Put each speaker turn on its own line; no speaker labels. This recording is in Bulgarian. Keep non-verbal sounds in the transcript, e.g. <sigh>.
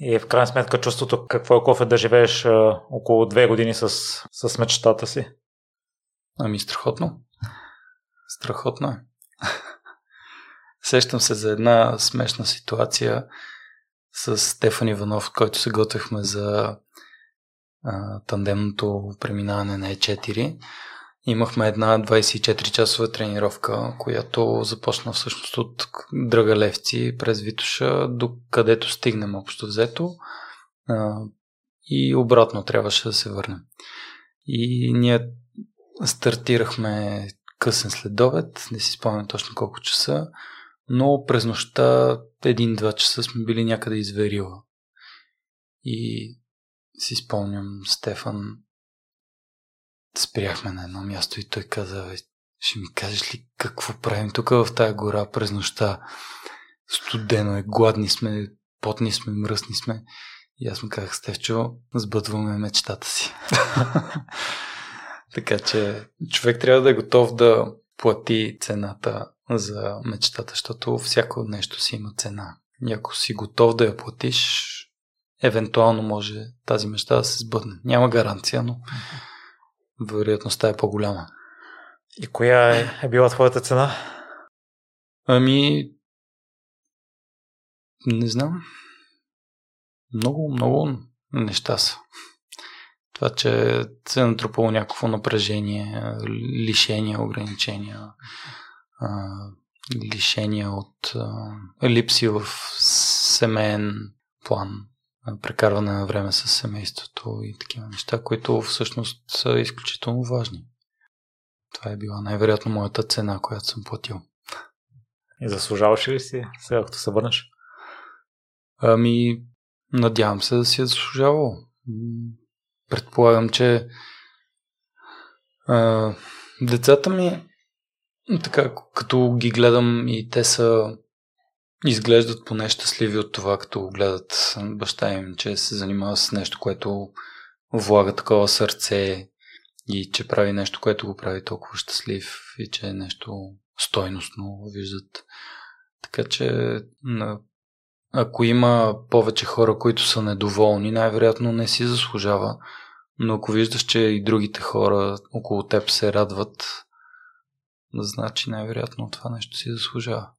И в крайна сметка чувството какво е кофе да живееш а, около две години с, с мечтата си?
Ами страхотно. Страхотно е. <laughs> Сещам се за една смешна ситуация с Стефан Иванов, който се готвихме за а, тандемното преминаване на E4. Имахме една 24-часова тренировка, която започна всъщност от Драгалевци през Витоша, до където стигнем общо взето. И обратно трябваше да се върнем. И ние стартирахме късен следобед, не си спомням точно колко часа, но през нощта един-два часа сме били някъде изверила. И си спомням, Стефан, спряхме на едно място и той каза, ще ми кажеш ли какво правим тук в тая гора през нощта? Студено е, гладни сме, потни сме, мръсни сме. И аз му казах, Стефчо, сбъдваме мечтата си. <laughs> така че човек трябва да е готов да плати цената за мечтата, защото всяко нещо си има цена. И ако си готов да я платиш, евентуално може тази мечта да се сбъдне. Няма гаранция, но вероятността е по-голяма.
И коя е, е била твоята цена?
Ами, не знам. Много, много неща са. Това, че се е натрупало някакво напрежение, лишения, ограничения, лишения от липси в семейен план, прекарване на време с семейството и такива неща, които всъщност са изключително важни. Това е била най-вероятно моята цена, която съм платил.
И заслужаваш ли си сега, като се върнеш?
Ами, надявам се да си е заслужавал. Предполагам, че а, децата ми, така, като ги гледам и те са изглеждат поне щастливи от това, като гледат баща им, че се занимава с нещо, което влага такова сърце и че прави нещо, което го прави толкова щастлив и че е нещо стойностно виждат. Така че ако има повече хора, които са недоволни, най-вероятно не си заслужава. Но ако виждаш, че и другите хора около теб се радват, значи най-вероятно това нещо си заслужава.